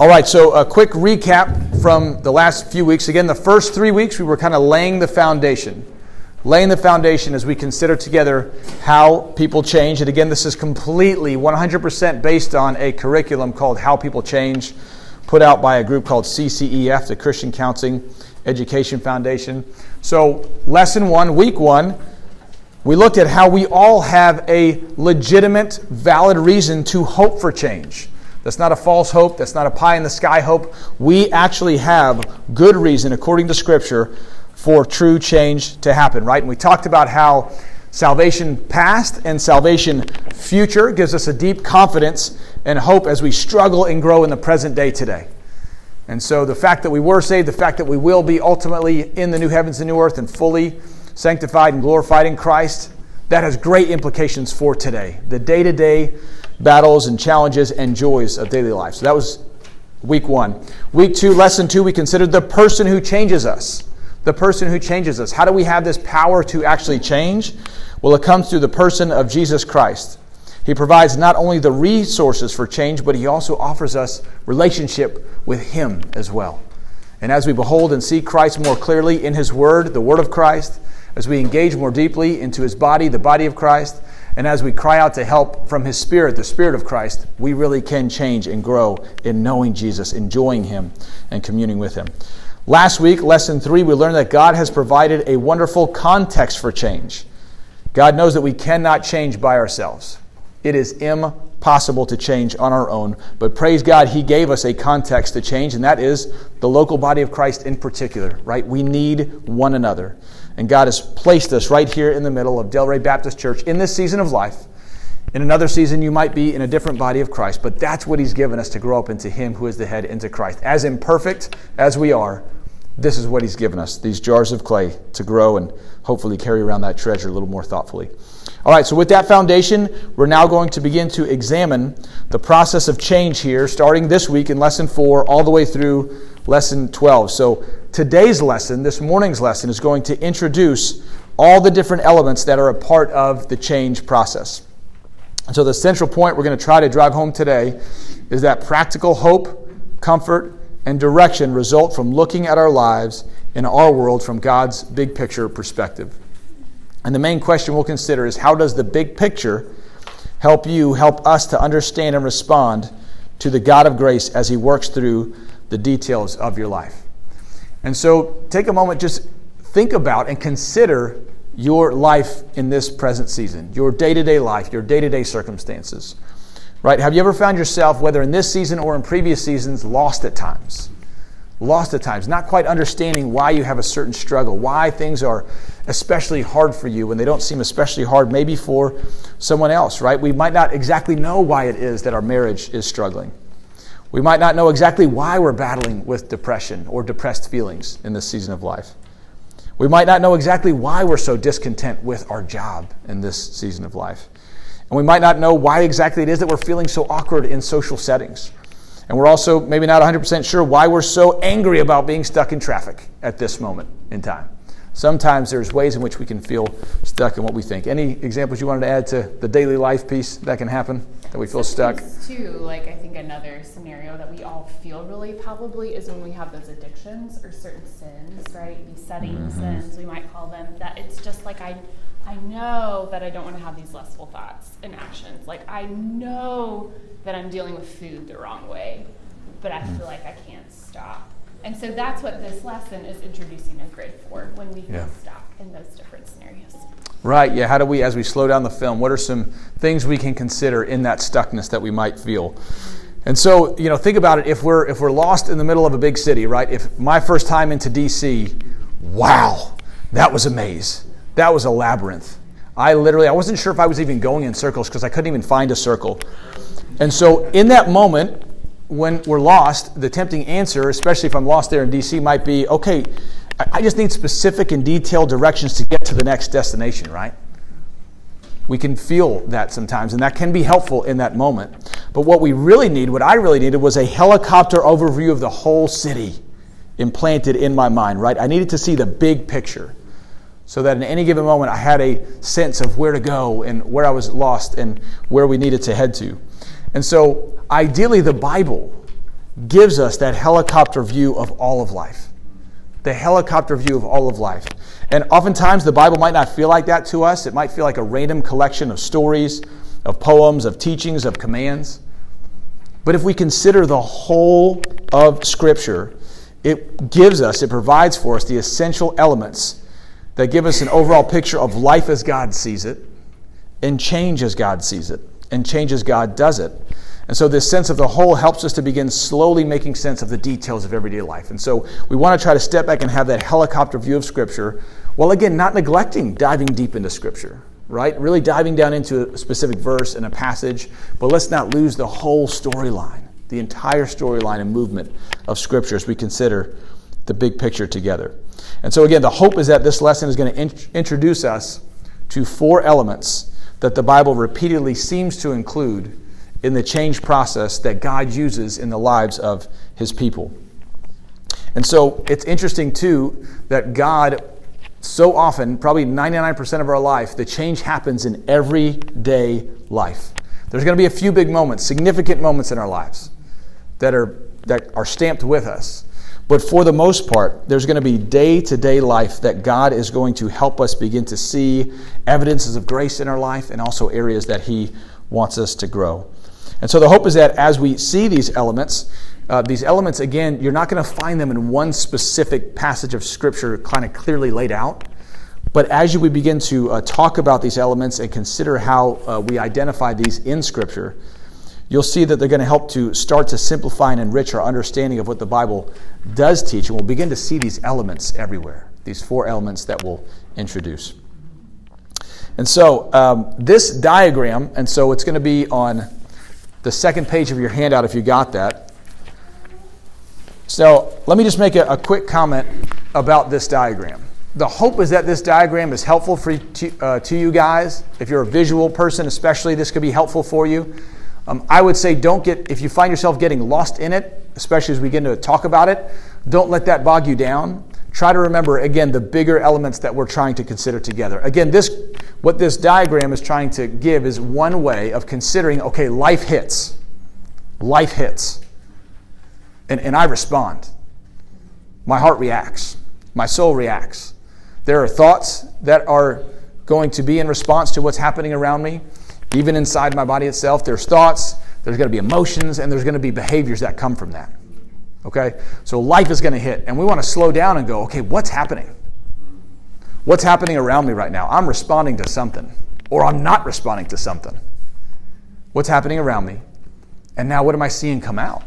All right, so a quick recap from the last few weeks. Again, the first three weeks we were kind of laying the foundation, laying the foundation as we consider together how people change. And again, this is completely 100% based on a curriculum called How People Change, put out by a group called CCEF, the Christian Counseling Education Foundation. So, lesson one, week one, we looked at how we all have a legitimate, valid reason to hope for change. That's not a false hope. That's not a pie in the sky hope. We actually have good reason, according to Scripture, for true change to happen, right? And we talked about how salvation past and salvation future gives us a deep confidence and hope as we struggle and grow in the present day today. And so the fact that we were saved, the fact that we will be ultimately in the new heavens and new earth and fully sanctified and glorified in Christ, that has great implications for today. The day to day battles and challenges and joys of daily life. So that was week one. Week two, lesson two, we considered the person who changes us. The person who changes us. How do we have this power to actually change? Well, it comes through the person of Jesus Christ. He provides not only the resources for change, but he also offers us relationship with him as well. And as we behold and see Christ more clearly in his word, the word of Christ, as we engage more deeply into his body, the body of Christ, and as we cry out to help from His Spirit, the Spirit of Christ, we really can change and grow in knowing Jesus, enjoying Him, and communing with Him. Last week, lesson three, we learned that God has provided a wonderful context for change. God knows that we cannot change by ourselves. It is impossible to change on our own. But praise God, He gave us a context to change, and that is the local body of Christ in particular, right? We need one another. And God has placed us right here in the middle of Delray Baptist Church in this season of life. In another season, you might be in a different body of Christ, but that's what He's given us to grow up into Him who is the head, into Christ. As imperfect as we are, this is what He's given us these jars of clay to grow and hopefully carry around that treasure a little more thoughtfully. All right, so with that foundation, we're now going to begin to examine the process of change here, starting this week in lesson four, all the way through lesson 12. So today's lesson, this morning's lesson, is going to introduce all the different elements that are a part of the change process. And so the central point we're going to try to drive home today is that practical hope, comfort, and direction result from looking at our lives in our world from God's big picture perspective. And the main question we'll consider is how does the big picture help you, help us to understand and respond to the God of grace as He works through the details of your life? And so take a moment, just think about and consider your life in this present season, your day to day life, your day to day circumstances. Right? Have you ever found yourself, whether in this season or in previous seasons, lost at times? Lost at times, not quite understanding why you have a certain struggle, why things are especially hard for you when they don't seem especially hard, maybe for someone else, right? We might not exactly know why it is that our marriage is struggling. We might not know exactly why we're battling with depression or depressed feelings in this season of life. We might not know exactly why we're so discontent with our job in this season of life. And we might not know why exactly it is that we're feeling so awkward in social settings. And we're also maybe not 100% sure why we're so angry about being stuck in traffic at this moment in time. Sometimes there's ways in which we can feel stuck in what we think. Any examples you wanted to add to the daily life piece that can happen that we feel stuck? Too, like I think another scenario that we all feel really probably is when we have those addictions or certain sins, right? These setting mm-hmm. sins, we might call them. That it's just like I, I know that I don't want to have these lustful thoughts and actions. Like I know that I'm dealing with food the wrong way, but I feel like I can't stop. And so that's what this lesson is introducing in grade four when we yeah. stop in those different scenarios. Right, yeah. How do we, as we slow down the film, what are some things we can consider in that stuckness that we might feel? And so, you know, think about it. If we're if we're lost in the middle of a big city, right? If my first time into DC, wow, that was a maze. That was a labyrinth. I literally I wasn't sure if I was even going in circles because I couldn't even find a circle. And so, in that moment, when we're lost, the tempting answer, especially if I'm lost there in DC, might be okay, I just need specific and detailed directions to get to the next destination, right? We can feel that sometimes, and that can be helpful in that moment. But what we really need, what I really needed, was a helicopter overview of the whole city implanted in my mind, right? I needed to see the big picture so that in any given moment I had a sense of where to go and where I was lost and where we needed to head to. And so, ideally, the Bible gives us that helicopter view of all of life. The helicopter view of all of life. And oftentimes the Bible might not feel like that to us. It might feel like a random collection of stories, of poems, of teachings, of commands. But if we consider the whole of Scripture, it gives us, it provides for us the essential elements that give us an overall picture of life as God sees it, and change as God sees it, and change as God does it. And so, this sense of the whole helps us to begin slowly making sense of the details of everyday life. And so, we want to try to step back and have that helicopter view of Scripture, while again, not neglecting diving deep into Scripture, right? Really diving down into a specific verse and a passage, but let's not lose the whole storyline, the entire storyline and movement of Scripture as we consider the big picture together. And so, again, the hope is that this lesson is going to in- introduce us to four elements that the Bible repeatedly seems to include in the change process that God uses in the lives of his people. And so it's interesting, too, that God, so often, probably 99% of our life, the change happens in everyday life. There's going to be a few big moments, significant moments in our lives that are, that are stamped with us. But for the most part, there's going to be day to day life that God is going to help us begin to see evidences of grace in our life and also areas that He wants us to grow. And so the hope is that as we see these elements, uh, these elements, again, you're not going to find them in one specific passage of Scripture kind of clearly laid out. But as you, we begin to uh, talk about these elements and consider how uh, we identify these in Scripture, you'll see that they're going to help to start to simplify and enrich our understanding of what the Bible does teach. And we'll begin to see these elements everywhere, these four elements that we'll introduce. And so um, this diagram, and so it's going to be on the second page of your handout if you got that. So let me just make a, a quick comment about this diagram. The hope is that this diagram is helpful for to, uh, to you guys. If you're a visual person, especially, this could be helpful for you. Um, I would say don't get, if you find yourself getting lost in it, especially as we get to talk about it, don't let that bog you down. Try to remember, again, the bigger elements that we're trying to consider together. Again, this, what this diagram is trying to give is one way of considering okay, life hits. Life hits. And, and I respond. My heart reacts. My soul reacts. There are thoughts that are going to be in response to what's happening around me. Even inside my body itself, there's thoughts, there's going to be emotions, and there's going to be behaviors that come from that. Okay? So life is going to hit, and we want to slow down and go, okay, what's happening? What's happening around me right now? I'm responding to something, or I'm not responding to something. What's happening around me? And now what am I seeing come out?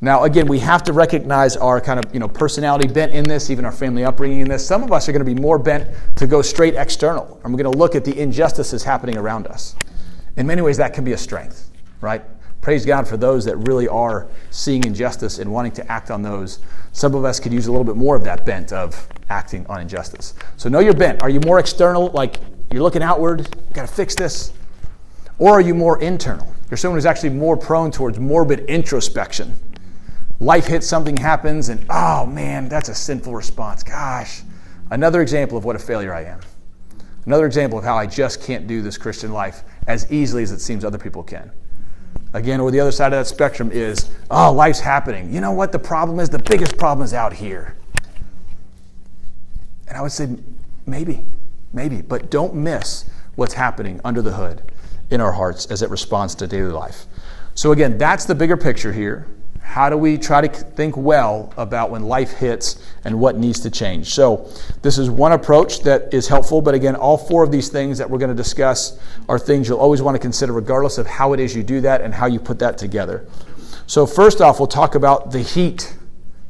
Now, again, we have to recognize our kind of you know personality bent in this, even our family upbringing in this. Some of us are going to be more bent to go straight external, and we're going to look at the injustices happening around us. In many ways, that can be a strength, right? Praise God for those that really are seeing injustice and wanting to act on those. Some of us could use a little bit more of that bent of acting on injustice. So know your bent. Are you more external, like you're looking outward, got to fix this? Or are you more internal? You're someone who's actually more prone towards morbid introspection life hits, something happens, and oh man, that's a sinful response. Gosh, another example of what a failure I am. Another example of how I just can't do this Christian life as easily as it seems other people can. Again, or the other side of that spectrum is, oh, life's happening. You know what the problem is? The biggest problem is out here. And I would say, maybe, maybe, but don't miss what's happening under the hood in our hearts as it responds to daily life. So, again, that's the bigger picture here. How do we try to think well about when life hits and what needs to change? So, this is one approach that is helpful, but again, all four of these things that we're going to discuss are things you'll always want to consider, regardless of how it is you do that and how you put that together. So, first off, we'll talk about the heat.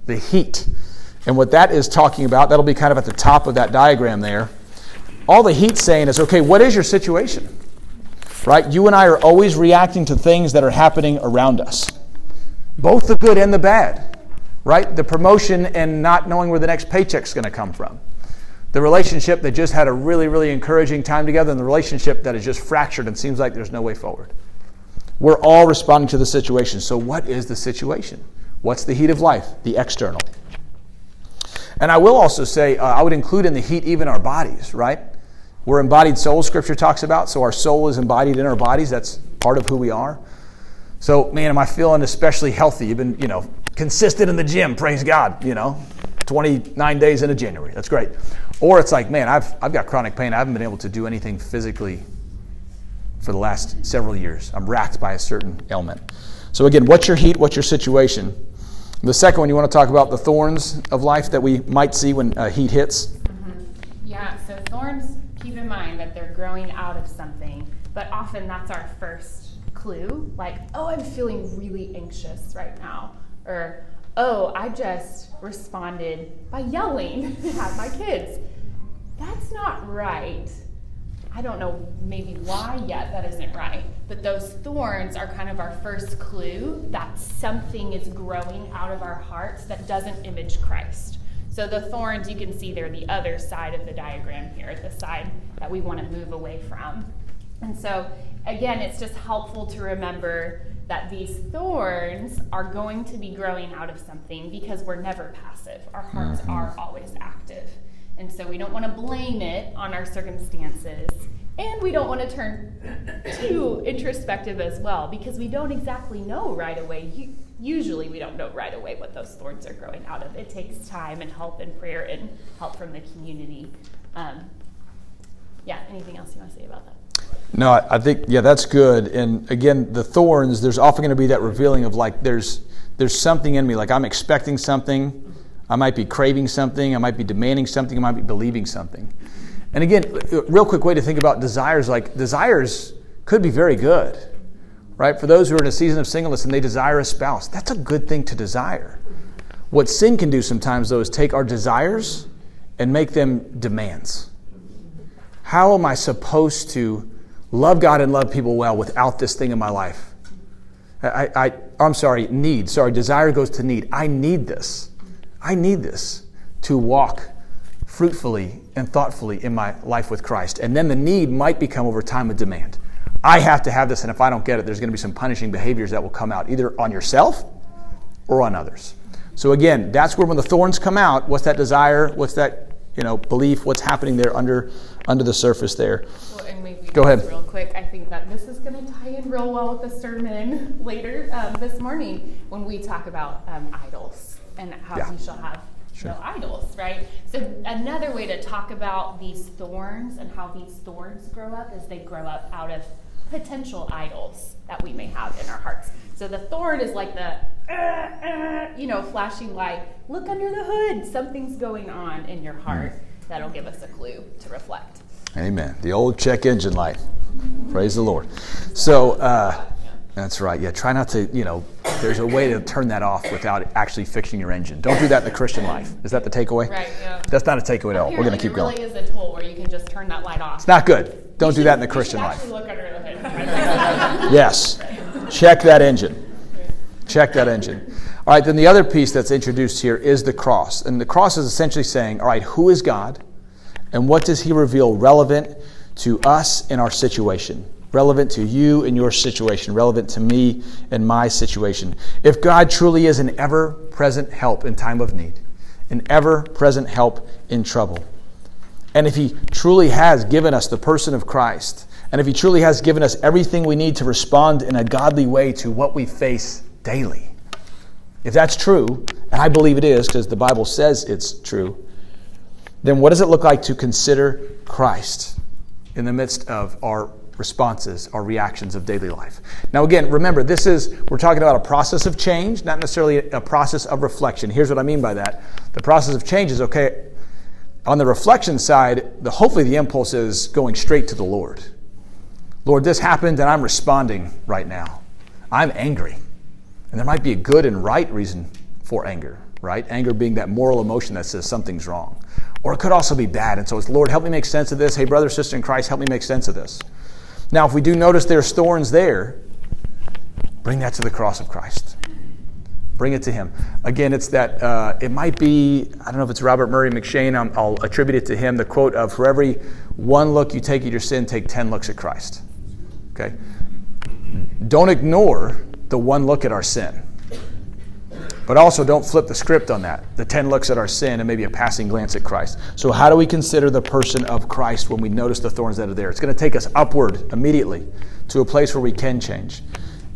The heat. And what that is talking about, that'll be kind of at the top of that diagram there. All the heat's saying is okay, what is your situation? Right? You and I are always reacting to things that are happening around us both the good and the bad, right? The promotion and not knowing where the next paycheck's going to come from. The relationship that just had a really, really encouraging time together, and the relationship that is just fractured and seems like there's no way forward. We're all responding to the situation. So, what is the situation? What's the heat of life? The external. And I will also say, uh, I would include in the heat even our bodies, right? We're embodied souls, Scripture talks about. So, our soul is embodied in our bodies. That's part of who we are. So, man, am I feeling especially healthy? You've been, you know, consistent in the gym, praise God, you know, 29 days into January. That's great. Or it's like, man, I've, I've got chronic pain. I haven't been able to do anything physically for the last several years. I'm racked by a certain ailment. So, again, what's your heat? What's your situation? The second one, you want to talk about the thorns of life that we might see when uh, heat hits? Mm-hmm. Yeah, so thorns, keep in mind that they're growing out of something, but often that's our first clue. Like, oh, I'm feeling really anxious right now. Or, oh, I just responded by yelling at my kids. That's not right. I don't know maybe why yet that isn't right, but those thorns are kind of our first clue that something is growing out of our hearts that doesn't image Christ. So the thorns, you can see they're the other side of the diagram here, the side that we want to move away from. And so, again, it's just helpful to remember that these thorns are going to be growing out of something because we're never passive. Our hearts mm-hmm. are always active. And so we don't want to blame it on our circumstances. And we don't want to turn too introspective as well because we don't exactly know right away. Usually, we don't know right away what those thorns are growing out of. It takes time and help and prayer and help from the community. Um, yeah, anything else you want to say about that? No, I think yeah, that's good. And again, the thorns. There's often going to be that revealing of like there's there's something in me. Like I'm expecting something, I might be craving something, I might be demanding something, I might be believing something. And again, uh, real quick way to think about desires like desires could be very good, right? For those who are in a season of singleness and they desire a spouse, that's a good thing to desire. What sin can do sometimes, though, is take our desires and make them demands. How am I supposed to love God and love people well without this thing in my life? I, I, I'm sorry, need. Sorry, desire goes to need. I need this. I need this to walk fruitfully and thoughtfully in my life with Christ. And then the need might become over time a demand. I have to have this, and if I don't get it, there's going to be some punishing behaviors that will come out, either on yourself or on others. So again, that's where when the thorns come out, what's that desire? What's that you know belief? What's happening there under under the surface there? And maybe Go ahead. Real quick, I think that this is going to tie in real well with the sermon later um, this morning when we talk about um, idols and how yeah. we shall have sure. no idols, right? So another way to talk about these thorns and how these thorns grow up is they grow up out of potential idols that we may have in our hearts. So the thorn is like the, uh, uh, you know, flashing light. Look under the hood. Something's going on in your heart. Mm. That'll give us a clue to reflect. Amen. The old check engine light. Praise the Lord. So, uh, that's right. Yeah, try not to, you know, there's a way to turn that off without actually fixing your engine. Don't do that in the Christian life. Is that the takeaway? Right, yeah. That's not a takeaway at all. We're going to keep going. It really is a tool where you can just turn that light off. It's not good. Don't do that in the Christian life. Look under the hood. yes. Check that engine. Check that engine. All right, then the other piece that's introduced here is the cross. And the cross is essentially saying, all right, who is God? And what does he reveal relevant to us in our situation? relevant to you in your situation, relevant to me in my situation. If God truly is an ever present help in time of need, an ever present help in trouble, and if He truly has given us the person of Christ, and if He truly has given us everything we need to respond in a godly way to what we face daily, if that's true, and I believe it is because the Bible says it's true, then what does it look like to consider Christ in the midst of our responses our reactions of daily life. Now, again, remember, this is, we're talking about a process of change, not necessarily a process of reflection. Here's what I mean by that the process of change is okay, on the reflection side, the, hopefully the impulse is going straight to the Lord. Lord, this happened and I'm responding right now. I'm angry. And there might be a good and right reason for anger, right? Anger being that moral emotion that says something's wrong. Or it could also be bad. And so it's, Lord, help me make sense of this. Hey, brother, sister in Christ, help me make sense of this. Now, if we do notice there's thorns there, bring that to the cross of Christ. Bring it to Him. Again, it's that, uh, it might be, I don't know if it's Robert Murray M'Cheyne, i will attribute it to him, the quote of, for every one look you take at your sin, take 10 looks at Christ. Okay? Don't ignore the one look at our sin. But also, don't flip the script on that. The 10 looks at our sin and maybe a passing glance at Christ. So, how do we consider the person of Christ when we notice the thorns that are there? It's going to take us upward immediately to a place where we can change.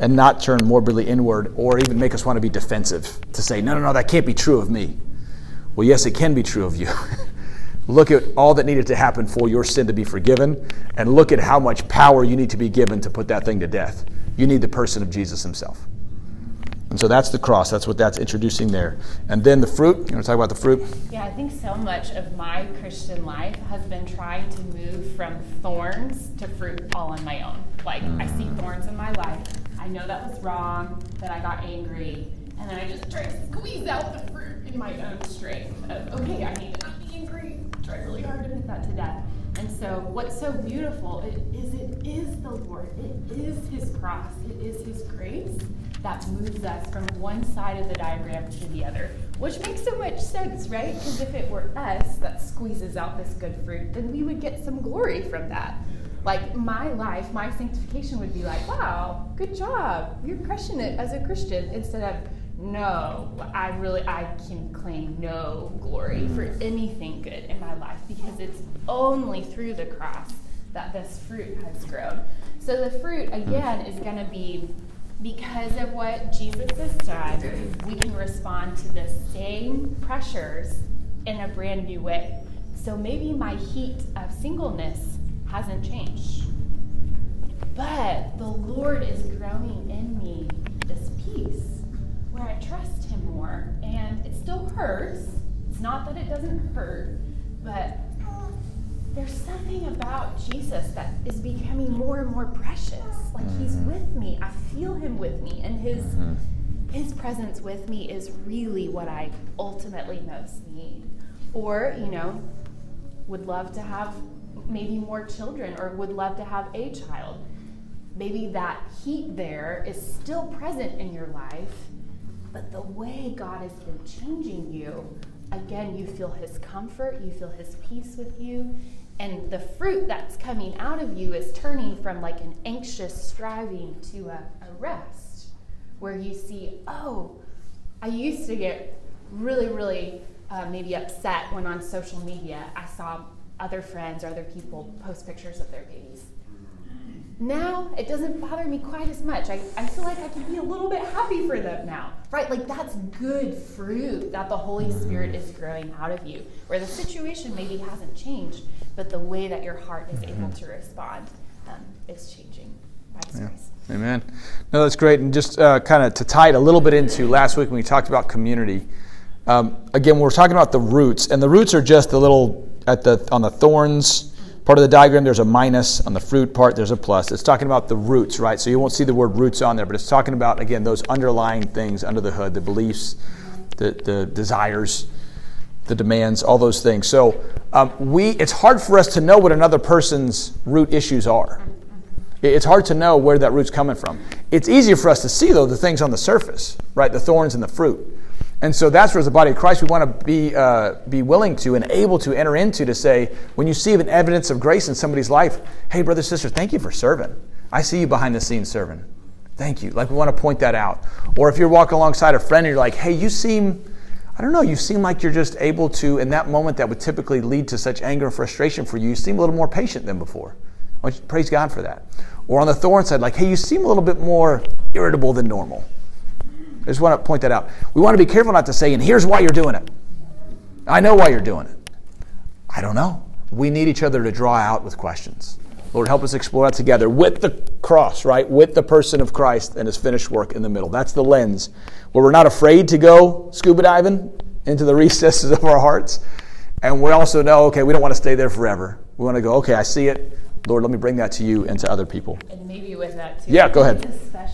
and not turn morbidly inward or even make us want to be defensive to say, no, no, no, that can't be true of me. Well, yes, it can be true of you. look at all that needed to happen for your sin to be forgiven, and look at how much power you need to be given to put that thing to death. You need the person of Jesus himself. And so that's the cross. That's what that's introducing there. And then the fruit. You want to talk about the fruit? Yeah, I think so much of my Christian life has been trying to move from thorns to fruit all on my own. Like, I see mm. thorns in my life. I know that was wrong, that I got angry, and then I just try to squeeze out the fruit in my own strength of, okay, I need to not be angry. Try really hard to put that to death. And so, what's so beautiful is it is the Lord, it is His cross, it is His grace that moves us from one side of the diagram to the other, which makes so much sense, right? Because if it were us that squeezes out this good fruit, then we would get some glory from that. Like my life, my sanctification would be like, wow, good job, you're crushing it as a Christian, instead of, no, I really I can claim no glory for anything good in my life because it's only through the cross that this fruit has grown. So the fruit again is going to be because of what Jesus has done, we can respond to the same pressures in a brand new way. So maybe my heat of singleness hasn't changed, but the Lord is growing in me this peace where I trust Him more. And it still hurts. It's not that it doesn't hurt, but there's something about Jesus that is becoming more and more precious. Like mm-hmm. he's with me. I feel him with me. And his mm-hmm. his presence with me is really what I ultimately most need. Or, you know, would love to have maybe more children or would love to have a child. Maybe that heat there is still present in your life, but the way God has been changing you, again, you feel his comfort, you feel his peace with you, and the fruit that's coming out of you is turning from like an anxious striving to a, a rest where you see oh i used to get really really uh, maybe upset when on social media i saw other friends or other people post pictures of their babies now it doesn't bother me quite as much. I, I feel like I can be a little bit happy for them now, right? Like that's good fruit that the Holy Spirit is growing out of you, where the situation maybe hasn't changed, but the way that your heart is able mm-hmm. to respond um, is changing by His yeah. grace. Amen. No, that's great. And just uh, kind of to tie it a little bit into last week when we talked about community. Um, again, we're talking about the roots, and the roots are just the little at the on the thorns part of the diagram, there's a minus. On the fruit part, there's a plus. It's talking about the roots, right? So you won't see the word roots on there, but it's talking about, again, those underlying things under the hood, the beliefs, the, the desires, the demands, all those things. So um, we, it's hard for us to know what another person's root issues are. It's hard to know where that root's coming from. It's easier for us to see, though, the things on the surface, right? The thorns and the fruit. And so that's where, as the body of Christ, we want to be, uh, be willing to and able to enter into to say, when you see an evidence of grace in somebody's life, hey, brother, sister, thank you for serving. I see you behind the scenes serving. Thank you. Like, we want to point that out. Or if you're walking alongside a friend and you're like, hey, you seem, I don't know, you seem like you're just able to, in that moment that would typically lead to such anger and frustration for you, you seem a little more patient than before. I want to Praise God for that. Or on the thorn side, like, hey, you seem a little bit more irritable than normal. I just want to point that out. We want to be careful not to say, and here's why you're doing it. I know why you're doing it. I don't know. We need each other to draw out with questions. Lord, help us explore that together with the cross, right? With the person of Christ and his finished work in the middle. That's the lens where we're not afraid to go scuba diving into the recesses of our hearts. And we also know, okay, we don't want to stay there forever. We want to go, okay, I see it. Lord, let me bring that to you and to other people. And maybe with that too. Yeah, go ahead.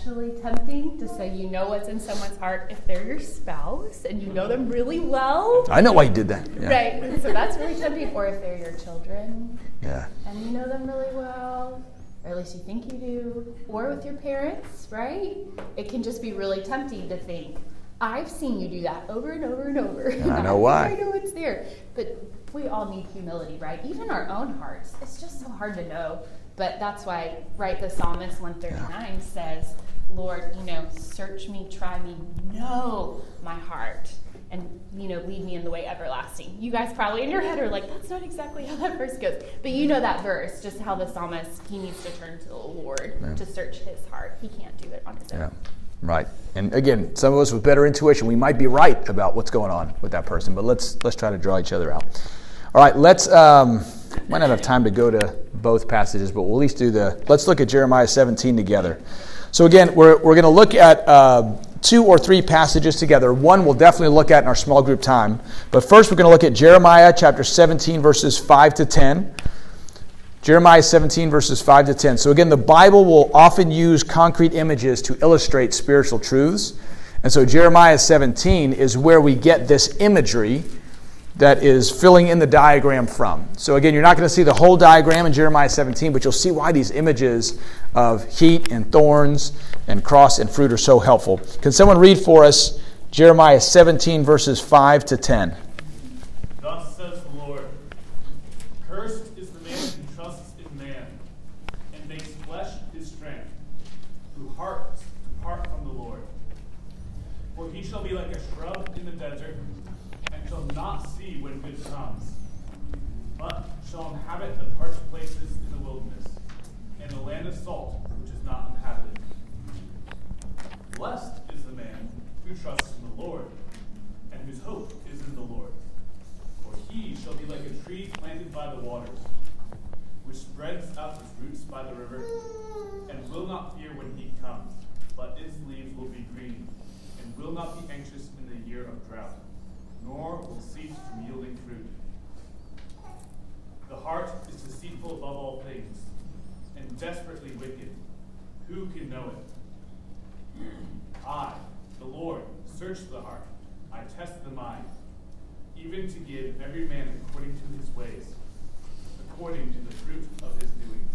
Especially tempting to say you know what's in someone's heart if they're your spouse and you know them really well. I know why you did that. Yeah. Right. So that's really tempting. Or if they're your children. Yeah. And you know them really well. Or at least you think you do. Or with your parents, right? It can just be really tempting to think, I've seen you do that over and over and over. And I know why. I know it's there. But we all need humility, right? Even our own hearts. It's just so hard to know. But that's why, right, the Psalmist 139 yeah. says, Lord, you know, search me, try me, know my heart. and you know lead me in the way everlasting you guys probably in your head are like that's not exactly how that verse goes but you know that verse just how the psalmist he needs to turn to the lord yeah. to search his heart he can't do it on his own yeah. Right. And again, some of us with better intuition, we might be right about what's going on with that person, but let's let's try to draw each other out. All right, let's um, might not have time to go to both passages, but we'll at least do the let's look at Jeremiah 17 together. So again, we're we're going to look at uh, two or three passages together. One we'll definitely look at in our small group time, but first we're going to look at Jeremiah chapter 17 verses 5 to 10. Jeremiah 17, verses 5 to 10. So, again, the Bible will often use concrete images to illustrate spiritual truths. And so, Jeremiah 17 is where we get this imagery that is filling in the diagram from. So, again, you're not going to see the whole diagram in Jeremiah 17, but you'll see why these images of heat and thorns and cross and fruit are so helpful. Can someone read for us Jeremiah 17, verses 5 to 10? Desperately wicked. Who can know it? I, the Lord, search the heart. I test the mind, even to give every man according to his ways, according to the fruit of his doings.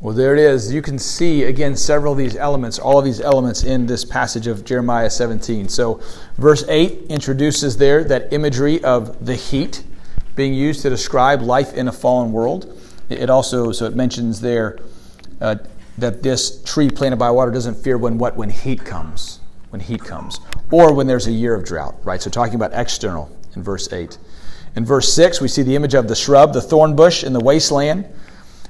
Well, there it is. You can see, again, several of these elements, all of these elements in this passage of Jeremiah 17. So, verse 8 introduces there that imagery of the heat being used to describe life in a fallen world. It also, so it mentions there uh, that this tree planted by water doesn't fear when what? When heat comes. When heat comes. Or when there's a year of drought, right? So talking about external in verse 8. In verse 6, we see the image of the shrub, the thorn bush in the wasteland.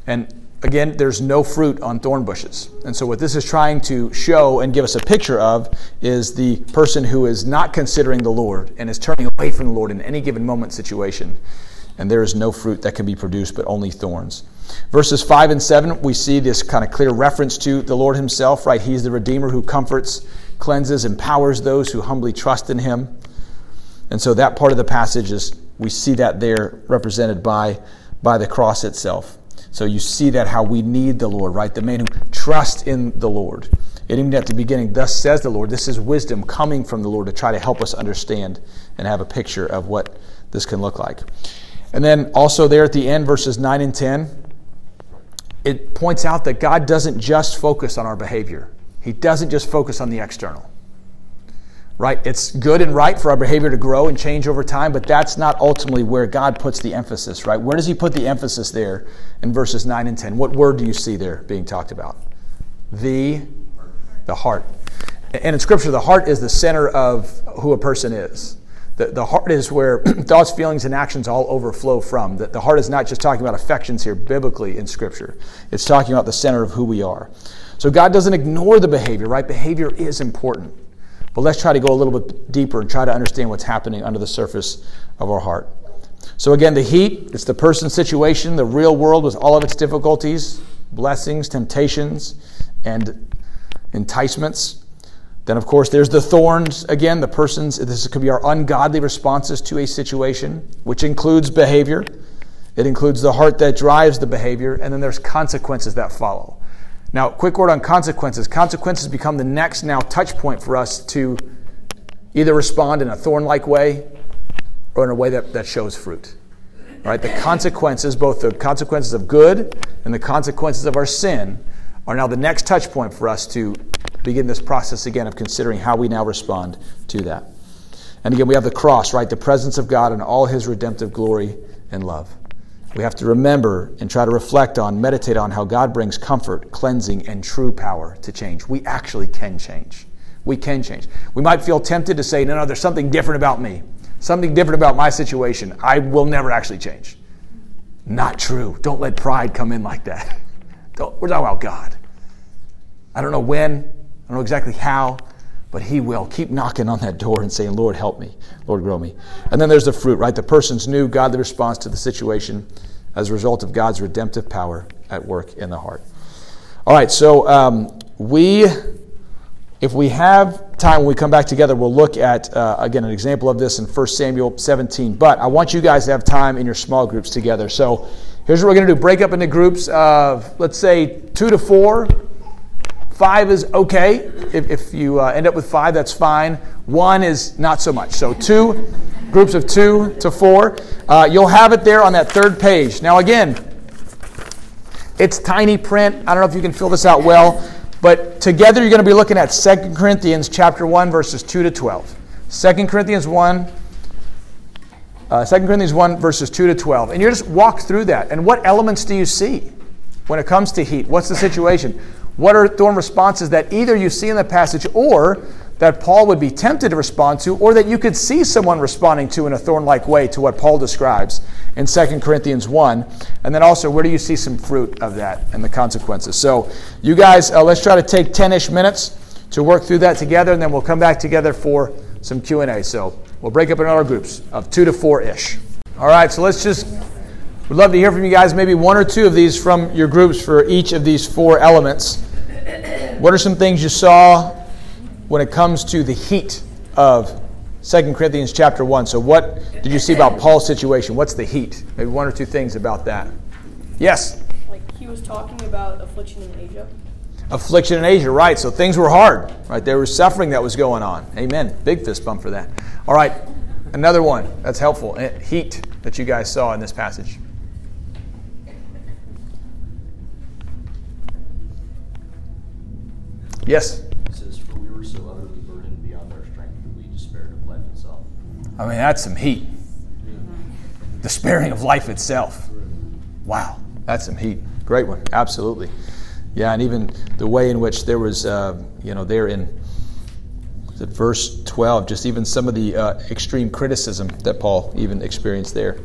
And again, there's no fruit on thorn bushes. And so, what this is trying to show and give us a picture of is the person who is not considering the Lord and is turning away from the Lord in any given moment situation and there is no fruit that can be produced but only thorns. Verses 5 and 7, we see this kind of clear reference to the Lord Himself, right? He's the Redeemer who comforts, cleanses, empowers those who humbly trust in Him. And so that part of the passage is, we see that there represented by, by the cross itself. So you see that how we need the Lord, right? The man who trusts in the Lord. And even at the beginning, thus says the Lord. This is wisdom coming from the Lord to try to help us understand and have a picture of what this can look like. And then also there at the end, verses 9 and 10, it points out that God doesn't just focus on our behavior, He doesn't just focus on the external. Right? It's good and right for our behavior to grow and change over time, but that's not ultimately where God puts the emphasis, right? Where does He put the emphasis there in verses 9 and 10? What word do you see there being talked about? The, the heart. And in Scripture, the heart is the center of who a person is. The, the heart is where thoughts, feelings, and actions all overflow from. The, the heart is not just talking about affections here biblically in Scripture, it's talking about the center of who we are. So God doesn't ignore the behavior, right? Behavior is important. But let's try to go a little bit deeper and try to understand what's happening under the surface of our heart. So, again, the heat, it's the person's situation, the real world with all of its difficulties, blessings, temptations, and enticements. Then, of course, there's the thorns again, the person's, this could be our ungodly responses to a situation, which includes behavior. It includes the heart that drives the behavior, and then there's consequences that follow. Now, quick word on consequences. Consequences become the next now touch point for us to either respond in a thorn like way or in a way that, that shows fruit. Right? The consequences, both the consequences of good and the consequences of our sin, are now the next touch point for us to begin this process again of considering how we now respond to that. And again, we have the cross, right? The presence of God and all his redemptive glory and love. We have to remember and try to reflect on, meditate on how God brings comfort, cleansing, and true power to change. We actually can change. We can change. We might feel tempted to say, no, no, there's something different about me, something different about my situation. I will never actually change. Not true. Don't let pride come in like that. Don't, we're talking about God. I don't know when, I don't know exactly how, but He will. Keep knocking on that door and saying, Lord, help me. Lord, grow me. And then there's the fruit, right? The person's new godly response to the situation as a result of God's redemptive power at work in the heart. All right, so um, we, if we have time when we come back together, we'll look at, uh, again, an example of this in 1 Samuel 17. But I want you guys to have time in your small groups together. So here's what we're going to do break up into groups of, let's say, two to four. Five is okay. If, if you uh, end up with five, that's fine. One is not so much. So two groups of two to four. Uh, you'll have it there on that third page. Now, again, it's tiny print. I don't know if you can fill this out well, but together you're going to be looking at 2 Corinthians chapter 1 verses 2 to 12. 2 Corinthians 1 uh, 2 Corinthians 1 verses 2 to 12. And you just walk through that. And what elements do you see when it comes to heat? What's the situation? What are thorn responses that either you see in the passage or that Paul would be tempted to respond to, or that you could see someone responding to in a thorn like way to what Paul describes in 2 Corinthians 1. And then also, where do you see some fruit of that and the consequences? So, you guys, uh, let's try to take 10 ish minutes to work through that together, and then we'll come back together for some Q&A. So, we'll break up in our groups of two to four ish. All right, so let's just, we'd love to hear from you guys, maybe one or two of these from your groups for each of these four elements. What are some things you saw when it comes to the heat of 2 Corinthians chapter 1. So, what did you see about Paul's situation? What's the heat? Maybe one or two things about that. Yes? Like he was talking about affliction in Asia. Affliction in Asia, right. So, things were hard, right? There was suffering that was going on. Amen. Big fist bump for that. All right. Another one that's helpful eh, heat that you guys saw in this passage. Yes? It says, For we were so utterly burdened beyond our strength that we despaired of life itself. I mean, that's some heat. Despairing of life itself. Wow, that's some heat. Great one, absolutely. Yeah, and even the way in which there was, uh, you know, there in verse 12, just even some of the uh, extreme criticism that Paul even experienced there.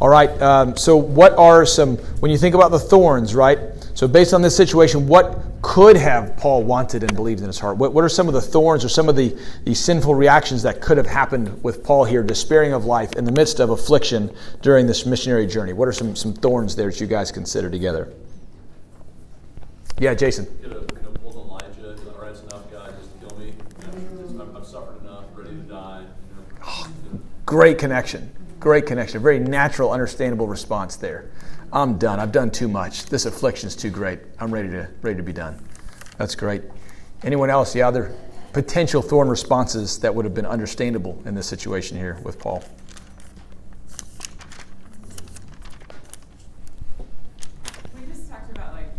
All right, um, so what are some, when you think about the thorns, right? So, based on this situation, what could have Paul wanted and believed in his heart? What, what are some of the thorns or some of the, the sinful reactions that could have happened with Paul here, despairing of life in the midst of affliction during this missionary journey? What are some, some thorns there that you guys consider together? Yeah, Jason. Could have, could have pulled Elijah, all right, it's enough, God, just kill me. I've, I've suffered enough, ready to die. Great connection. Great connection. Very natural, understandable response there. I'm done. I've done too much. This affliction is too great. I'm ready to ready to be done. That's great. Anyone else? Yeah, other potential thorn responses that would have been understandable in this situation here with Paul. We just talked about like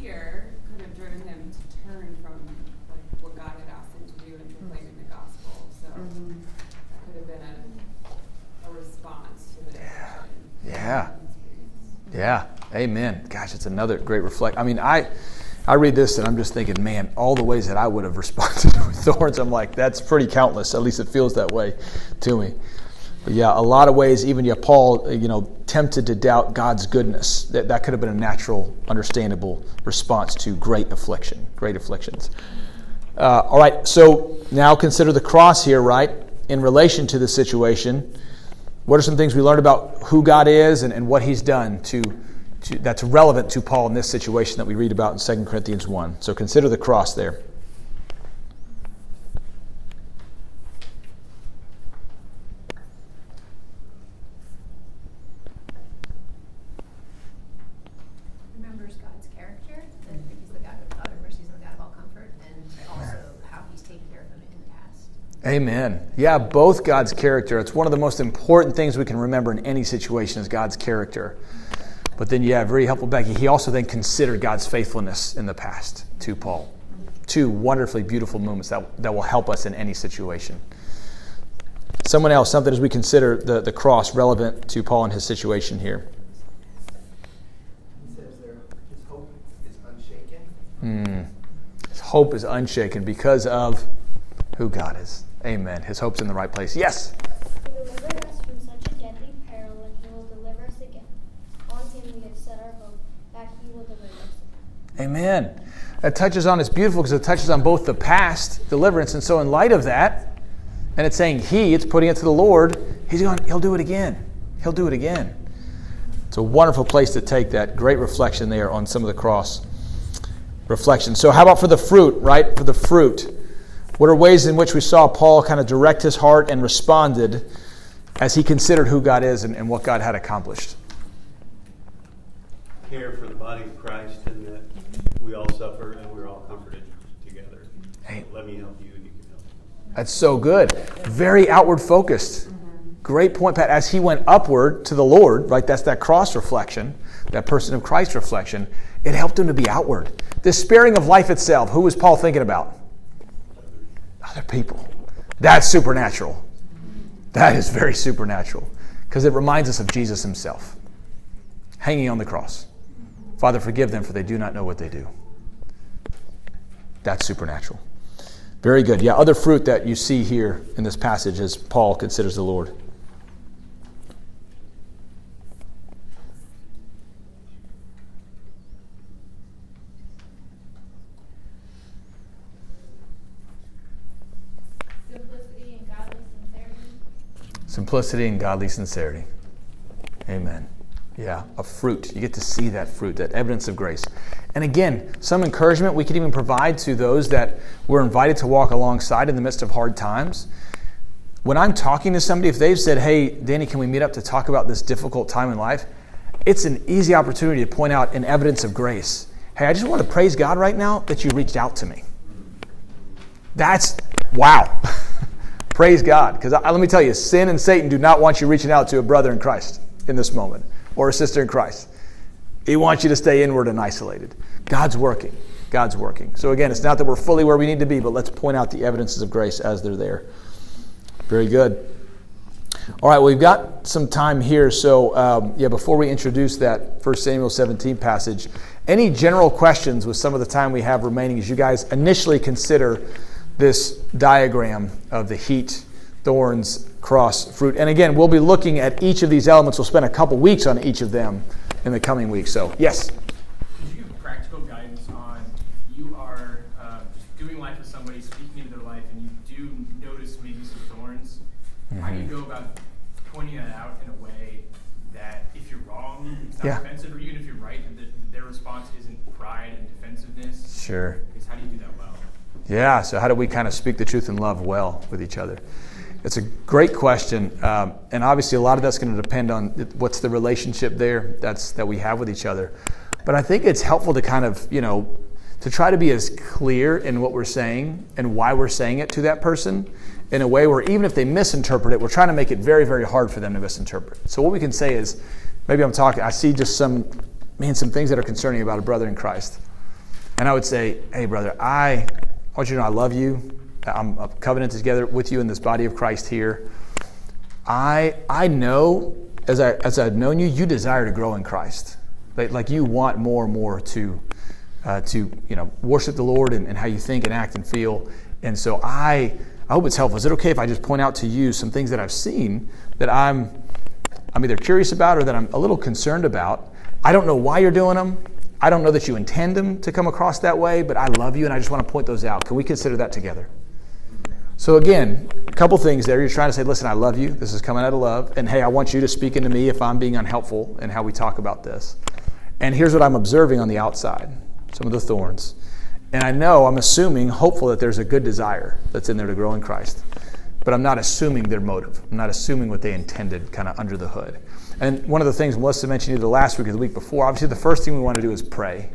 fear could have driven him to turn from like what God had asked him to do and proclaiming the gospel. So mm-hmm. that could have been a, a response to yeah. Yeah. Amen. Gosh, it's another great reflect. I mean, I I read this and I'm just thinking, man, all the ways that I would have responded with thorns, I'm like, that's pretty countless. At least it feels that way to me. But yeah, a lot of ways, even yeah, Paul, you know, tempted to doubt God's goodness. That, that could have been a natural, understandable response to great affliction, great afflictions. Uh, all right, so now consider the cross here, right, in relation to the situation. What are some things we learned about who God is and, and what He's done to, to, that's relevant to Paul in this situation that we read about in 2 Corinthians 1? So consider the cross there. Amen. Yeah, both God's character. It's one of the most important things we can remember in any situation is God's character. But then, yeah, very helpful, Becky. He also then considered God's faithfulness in the past to Paul. Two wonderfully beautiful moments that, that will help us in any situation. Someone else, something as we consider the, the cross relevant to Paul and his situation here. He says there, his hope is unshaken. Mm. His hope is unshaken because of who God is. Amen. His hope's in the right place. Yes. Amen. That touches on, it's beautiful because it touches on both the past deliverance. And so, in light of that, and it's saying He, it's putting it to the Lord, He's going, He'll do it again. He'll do it again. It's a wonderful place to take that. Great reflection there on some of the cross reflection. So, how about for the fruit, right? For the fruit. What are ways in which we saw Paul kind of direct his heart and responded as he considered who God is and, and what God had accomplished? Care for the body of Christ and that we all suffer and we're all comforted together. Hey. Let me help you and you can help. That's so good. Very outward focused. Great point, Pat. As he went upward to the Lord, right? That's that cross reflection, that person of Christ reflection. It helped him to be outward. The sparing of life itself. Who was Paul thinking about? Other people. That's supernatural. That is very supernatural because it reminds us of Jesus himself hanging on the cross. Father, forgive them, for they do not know what they do. That's supernatural. Very good. Yeah, other fruit that you see here in this passage as Paul considers the Lord. Simplicity and godly sincerity. Simplicity and godly sincerity. Amen. Yeah, a fruit. You get to see that fruit, that evidence of grace. And again, some encouragement we could even provide to those that we're invited to walk alongside in the midst of hard times. When I'm talking to somebody, if they've said, Hey, Danny, can we meet up to talk about this difficult time in life? It's an easy opportunity to point out an evidence of grace. Hey, I just want to praise God right now that you reached out to me. That's wow. praise God. Because let me tell you, sin and Satan do not want you reaching out to a brother in Christ in this moment or a sister in Christ. He wants you to stay inward and isolated. God's working. God's working. So again, it's not that we're fully where we need to be, but let's point out the evidences of grace as they're there. Very good. All right, we've got some time here. So, um, yeah, before we introduce that 1 Samuel 17 passage, any general questions with some of the time we have remaining as you guys initially consider this diagram of the heat, thorns, cross, fruit? And again, we'll be looking at each of these elements. We'll spend a couple weeks on each of them in the coming weeks. So, yes. Could you give practical guidance on you are uh, doing life with somebody, speaking into their life, and you do notice maybe some thorns? How do you go about pointing that out in a way that if you're wrong, it's not Yeah. offensive, or even if you're right, that their response isn't pride and defensiveness? Sure. Because how do you do that well? Yeah, so how do we kind of speak the truth in love well with each other? It's a great question, um, and obviously a lot of that's going to depend on what's the relationship there that's that we have with each other. But I think it's helpful to kind of you know to try to be as clear in what we're saying and why we're saying it to that person in a way where even if they misinterpret it, we're trying to make it very very hard for them to misinterpret. So what we can say is, maybe I'm talking, I see just some man some things that are concerning about a brother in Christ, and I would say, hey brother, I I want you to know I love you. I'm covenanted together with you in this body of Christ here. I I know as I as I've known you, you desire to grow in Christ. Like, like you want more and more to uh, to you know worship the Lord and, and how you think and act and feel. And so I I hope it's helpful. Is it okay if I just point out to you some things that I've seen that I'm I'm either curious about or that I'm a little concerned about? I don't know why you're doing them. I don't know that you intend them to come across that way, but I love you and I just want to point those out. Can we consider that together? So again, a couple things there. You're trying to say, listen, I love you. This is coming out of love. And hey, I want you to speak into me if I'm being unhelpful in how we talk about this. And here's what I'm observing on the outside some of the thorns. And I know, I'm assuming, hopeful that there's a good desire that's in there to grow in Christ. But I'm not assuming their motive. I'm not assuming what they intended kind of under the hood. And one of the things Melissa mentioned either last week or the week before, obviously the first thing we want to do is pray.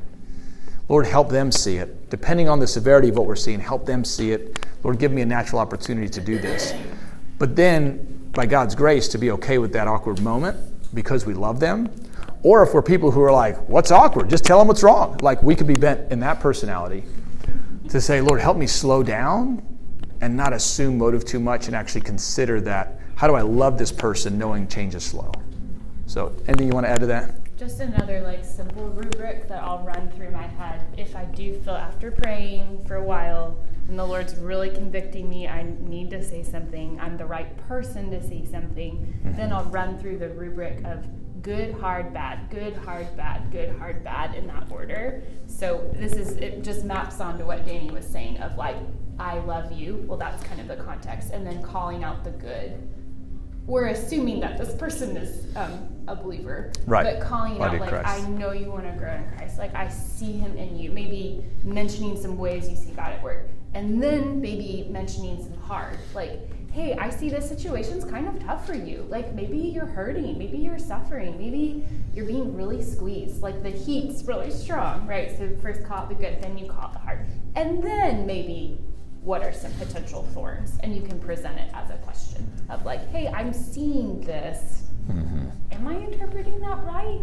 Lord, help them see it. Depending on the severity of what we're seeing, help them see it. Lord, give me a natural opportunity to do this. But then, by God's grace, to be okay with that awkward moment because we love them. Or if we're people who are like, what's awkward? Just tell them what's wrong. Like we could be bent in that personality to say, Lord, help me slow down and not assume motive too much and actually consider that how do I love this person knowing change is slow? So, anything you want to add to that? Just another like simple rubric that I'll run through my head if I do feel after praying for a while and the Lord's really convicting me, I need to say something, I'm the right person to say something, mm-hmm. then I'll run through the rubric of good, hard, bad, good, hard, bad, good, hard, bad in that order. So this is, it just maps onto what Danny was saying of like, I love you. Well, that's kind of the context. And then calling out the good. We're assuming that this person is um, a believer. Right. But calling Body out, like, Christ. I know you want to grow in Christ. Like, I see him in you. Maybe mentioning some ways you see God at work. And then maybe mentioning some hard. Like, hey, I see this situation's kind of tough for you. Like, maybe you're hurting. Maybe you're suffering. Maybe you're being really squeezed. Like, the heat's really strong, right? So, first call out the good, then you call out the hard. And then maybe what are some potential thorns? And you can present it as a question of, like, hey, I'm seeing this. Mm-hmm. Am I interpreting that right?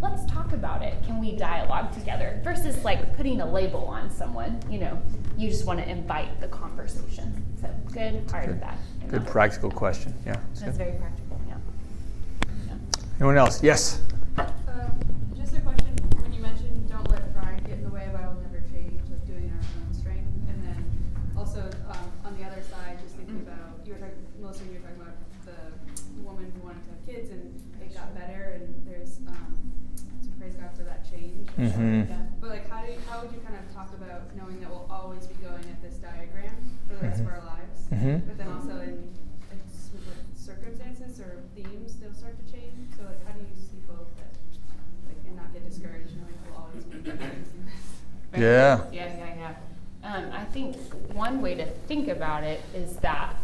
Let's talk about it. Can we dialogue together? Versus like putting a label on someone, you know, you just want to invite the conversation. So good, part Good. bad. in Good practical question. Yeah. that's That's very practical, yeah. yeah. Anyone else? Yes. Um, just a question, when you mentioned don't let pride get in the way of I will never change, like doing our own strength, and then also, um, on the other side, just thinking about, you were talking, Melissa, you were talking about the woman who wanted to have kids and it got better and there's, um, so praise God for that change. Mhm. Yeah. But like, how do you, how would you kind of talk about knowing that we'll always be going at this diagram for the rest of our lives? Mhm. But then also in, in circumstances or themes, they'll start to change. So like, how do you see both that, like, and not get discouraged knowing we'll always be experiencing this? Yeah. Yeah, yeah, yeah. Um, I think one way to think about it is that,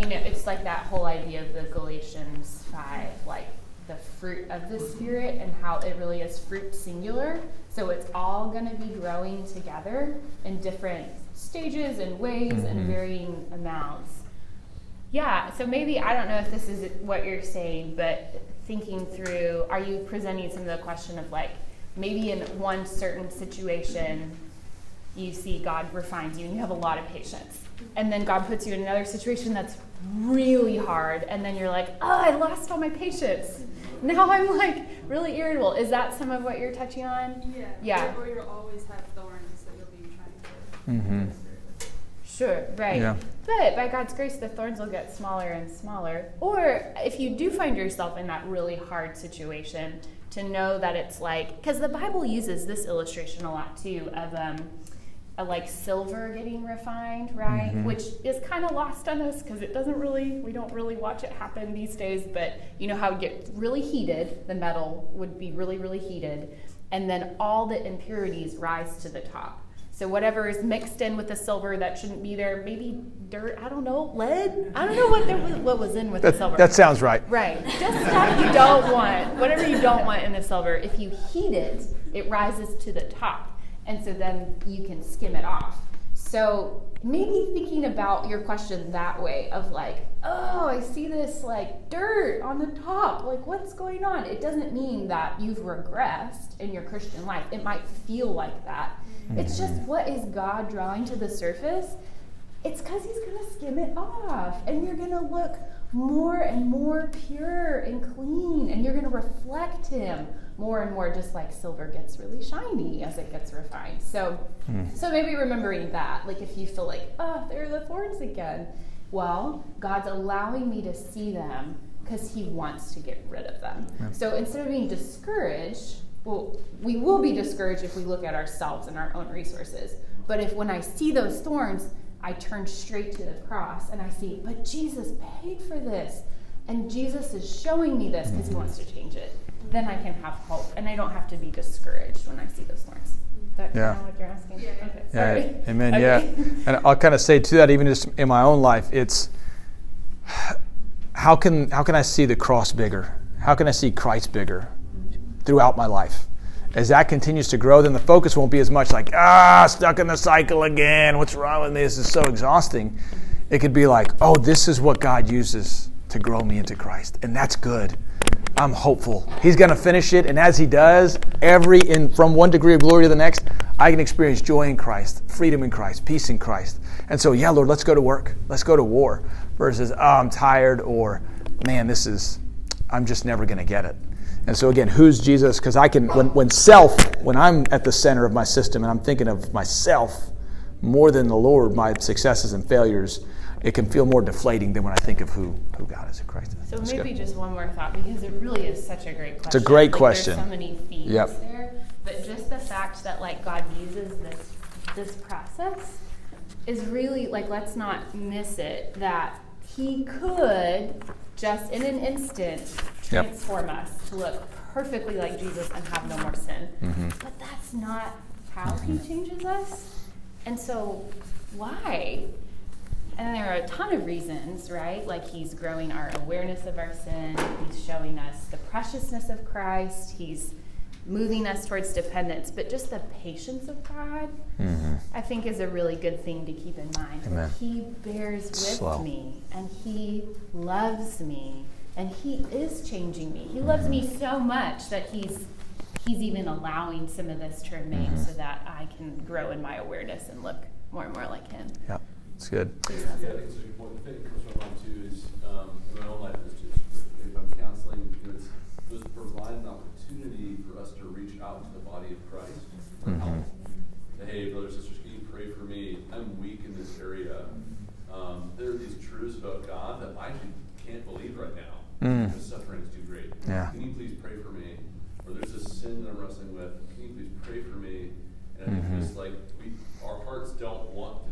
you know, it's like that whole idea of the Galatians 5, like the fruit of the Spirit and how it really is fruit singular. So it's all going to be growing together in different stages and ways and Mhm. varying amounts. Yeah, so maybe I don't know if this is what you're saying, but thinking through, are you presenting some of the question of like maybe in one certain situation you see God refines you and you have a lot of patience. And then God puts you in another situation that's really hard, and then you're like, oh, I lost all my patience. Now I'm like really irritable. Is that some of what you're touching on? Yeah. Yeah. Or, or you'll always have thorns that you'll be trying to. Mhm. Sure, right. Yeah. But by God's grace, the thorns will get smaller and smaller. Or if you do find yourself in that really hard situation, to know that it's like, because the Bible uses this illustration a lot too of um, a like silver getting refined, right? Mhm. Which is kind of lost on us because it doesn't really, we don't really watch it happen these days. But you know how it get really heated, the metal would be really, really heated, and then all the impurities rise to the top. So whatever is mixed in with the silver that shouldn't be there, maybe dirt, I don't know, lead. I don't know what there was, what was in with the silver. That, that sounds right. Right. Just stuff you don't want. Whatever you don't want in the silver, if you heat it, it rises to the top. And so then you can skim it off. So maybe thinking about your question that way of like, oh, I see this like dirt on the top. Like, what's going on? It doesn't mean that you've regressed in your Christian life. It might feel like that. Mm-hmm. It's just what is God drawing to the surface? It's because He's going to skim it off. And you're going to look more and more pure and clean. And you're going to reflect Him more and more, just like silver gets really shiny as it gets refined. So, hmm. so maybe remembering that, like if you feel like, ah, oh, there are the thorns again. Well, God's allowing me to see them because He wants to get rid of them. So instead of being discouraged, well, we will be discouraged if we look at ourselves and our own resources. But if when I see those thorns, I turn straight to the cross and I see, but Jesus paid for this. And Jesus is showing me this because he mm-hmm. wants to change it. Then I can have hope and I don't have to be discouraged when I see those thorns. Is that Yeah. kind of what you're asking? Yeah, yeah. Okay, Yeah, sorry. amen. Okay. Yeah, and I'll kind of say to that, even just in my own life, it's how can how can I see the cross bigger? How can I see Christ bigger throughout my life? As that continues to grow, then the focus won't be as much like ah stuck in the cycle again. What's wrong with me? This is so exhausting. It could be like, oh, this is what God uses to grow me into Christ, and that's good. I'm hopeful. He's going to finish it, and as He does, every in from one degree of glory to the next, I can experience joy in Christ, freedom in Christ, peace in Christ. And so, yeah, Lord, let's go to work. Let's go to war. Versus, oh, I'm tired, or man, this is, I'm just never going to get it. And so again, who's Jesus? Because I can, when, when self, when I'm at the center of my system and I'm thinking of myself more than the Lord, my successes and failures, it can feel more deflating than when I think of who, who God is in Christ. So That's maybe good. just one more thought because it really is such a great question. It's a great Like, question. There's so many themes Yep. there, but just the fact that like God uses this this process is really like let's not miss it that He could just in an instant Yep. transform us to look perfectly like Jesus and have no more sin. Mm-hmm. But that's not how He changes us. And so, why? And there are a ton of reasons, right? Like he's growing our awareness of our sin, he's showing us the preciousness of Christ, he's moving us towards dependence, but just the patience of God, I think, is a really good thing to keep in mind. Mm-hmm. Amen. He bears with Slow. me, and he loves me, and he is changing me. He loves me so much that he's he's even allowing some of this to remain Mm-hmm. so that I can grow in my awareness and look more and more like him. Yeah, it's good. Yeah, I think it's a good point. The thing to my mind too is, um, in my own life, is just, if I'm counseling, you know, it's, it provide an opportunity for us to reach out to the body of Christ for help? Say, hey, brothers, sisters, can you pray for me? I'm weak in this area. Um, there are these truths about God that I actually can't believe right now. Mm is too great. Yeah. Can you please pray for me? Or there's this sin that I'm wrestling with. Can you please pray for me? And I think Mhm. just like we, our hearts don't want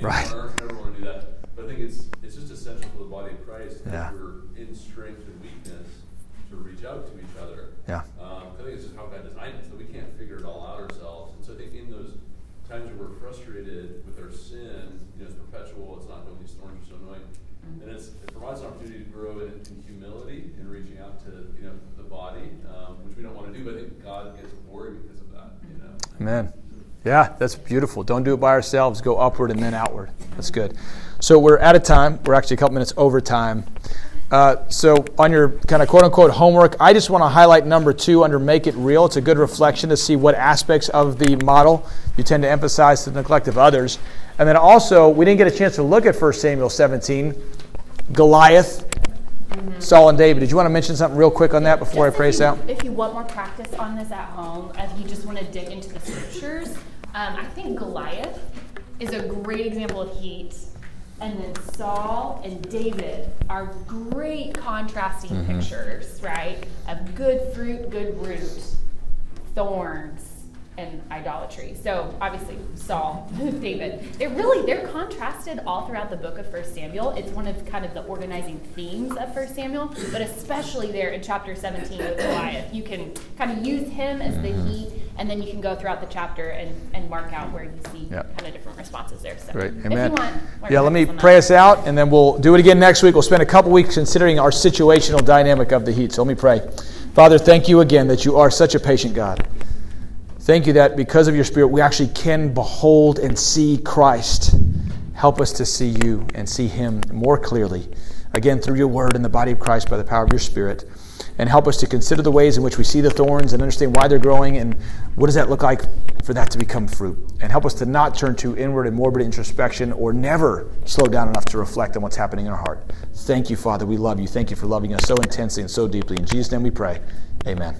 to do that. They Right. Our hearts never want to do that. But I think it's it's just essential for the body of Christ that Yeah. we're in strength and weakness to reach out to each other. Yeah. Um, I think it's just how God designed us that we can't figure it all out ourselves. And so I think in those times where we're frustrated with our sin, you know, it's perpetual. It's not going. These thorns are so annoying. And it's, it provides an opportunity to grow in, in humility and reaching out to you know the body, um, which we don't want to do. But I think God gets glory because of that. You know. Amen. Yeah, that's beautiful. Don't do it by ourselves. Go upward and then outward. That's good. So we're out of time. We're actually a couple minutes over time. Uh, so on your kind of quote unquote homework, I just want to highlight number two under Make It Real. It's a good reflection to see what aspects of the model you tend to emphasize to the neglect of others. And then also, we didn't get a chance to look at 1 Samuel 17, Goliath, Saul and David. Did you want to mention something real quick on that before I Just us you- out? If you want more practice on this at home, if you just want to dig into the scriptures, um, I think Goliath is a great example of heat. And then Saul and David are great contrasting Mm-hmm. pictures, right? Of good fruit, good root, thorns, and idolatry. So obviously Saul, David. They're really they're contrasted all throughout the book of First Samuel. It's one of kind of the organizing themes of First Samuel, but especially there in chapter 17 with Goliath. You can kind of use him as the Mm-hmm. heat, and then you can go throughout the chapter and, and mark out where you see Yep. kind of different responses there. So Great. if Amen. you want Yeah, let me that. pray us out and then we'll do it again next week. We'll spend a couple weeks considering our situational dynamic of the heat. So let me pray. Father, thank you again that you are such a patient God. Thank you that because of your Spirit, we actually can behold and see Christ. Help us to see you and see Him more clearly, again, through your word and the body of Christ by the power of your Spirit. And help us to consider the ways in which we see the thorns and understand why they're growing and what does that look like for that to become fruit. And help us to not turn to inward and morbid introspection or never slow down enough to reflect on what's happening in our heart. Thank you, Father. We love you. Thank you for loving us so intensely and so deeply. In Jesus' name we pray. Amen.